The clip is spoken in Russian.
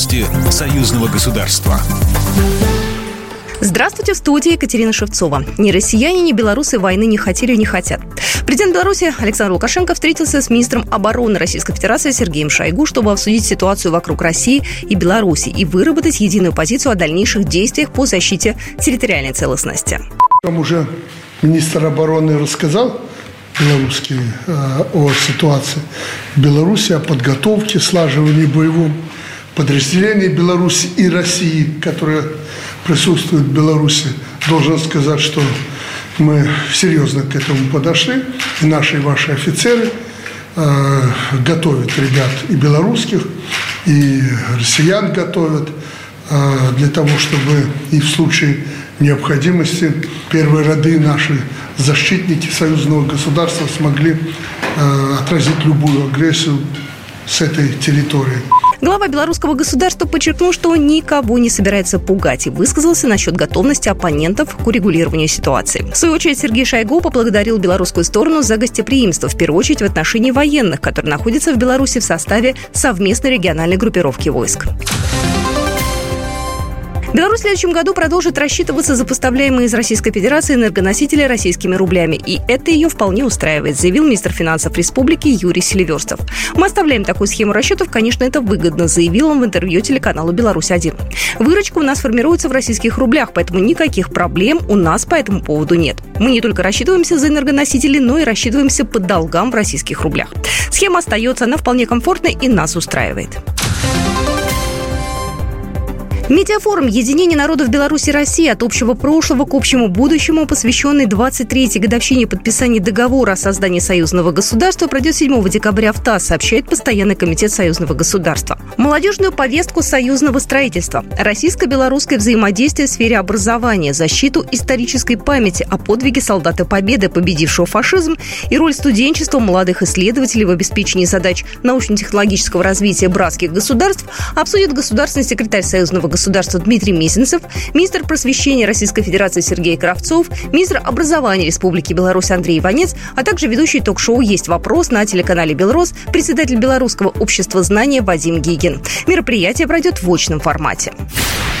Новости союзного государства. Здравствуйте, в студии Екатерина Шевцова. Ни россияне, ни белорусы войны не хотели и не хотят. Президент Беларуси Александр Лукашенко встретился с министром обороны Российской Федерации Сергеем Шойгу, чтобы обсудить ситуацию вокруг России и Беларуси и выработать единую позицию о дальнейших действиях по защите территориальной целостности. Там уже министр обороны рассказал белорусский э, о ситуации в Беларуси, о подготовке, слаживании боевом подразделений Беларуси и России, которые присутствует в Беларуси, должен сказать, что мы серьезно к этому подошли. И наши и ваши офицеры э, готовят ребят и белорусских, и россиян готовят э, для того, чтобы и в случае необходимости первые роды наши защитники союзного государства смогли э, отразить любую агрессию с этой территории. Глава белорусского государства подчеркнул, что никого не собирается пугать и высказался насчет готовности оппонентов к урегулированию ситуации. В свою очередь Сергей Шойгу поблагодарил белорусскую сторону за гостеприимство, в первую очередь в отношении военных, которые находятся в Беларуси в составе совместной региональной группировки войск. Беларусь в следующем году продолжит рассчитываться за поставляемые из Российской Федерации энергоносители российскими рублями. И это ее вполне устраивает, заявил министр финансов республики Юрий Селиверстов. Мы оставляем такую схему расчетов, конечно, это выгодно, заявил он в интервью телеканалу «Беларусь-1». Выручка у нас формируется в российских рублях, поэтому никаких проблем у нас по этому поводу нет. Мы не только рассчитываемся за энергоносители, но и рассчитываемся по долгам в российских рублях. Схема остается, она вполне комфортная и нас устраивает. Медиафорум «Единение народов Беларуси и России от общего прошлого к общему будущему», посвященный 23-й годовщине подписания договора о создании союзного государства, пройдет 7 декабря в ТАСС, сообщает Постоянный комитет союзного государства. Молодежную повестку союзного строительства, российско-белорусское взаимодействие в сфере образования, защиту исторической памяти о подвиге солдата Победы, победившего фашизм, и роль студенчества молодых исследователей в обеспечении задач научно-технологического развития братских государств обсудит государственный секретарь союзного государства государства Дмитрий Мезенцев, министр просвещения Российской Федерации Сергей Кравцов, министр образования Республики Беларусь Андрей Иванец, а также ведущий ток-шоу «Есть вопрос» на телеканале «Белрос», председатель Белорусского общества знания Вадим Гигин. Мероприятие пройдет в очном формате.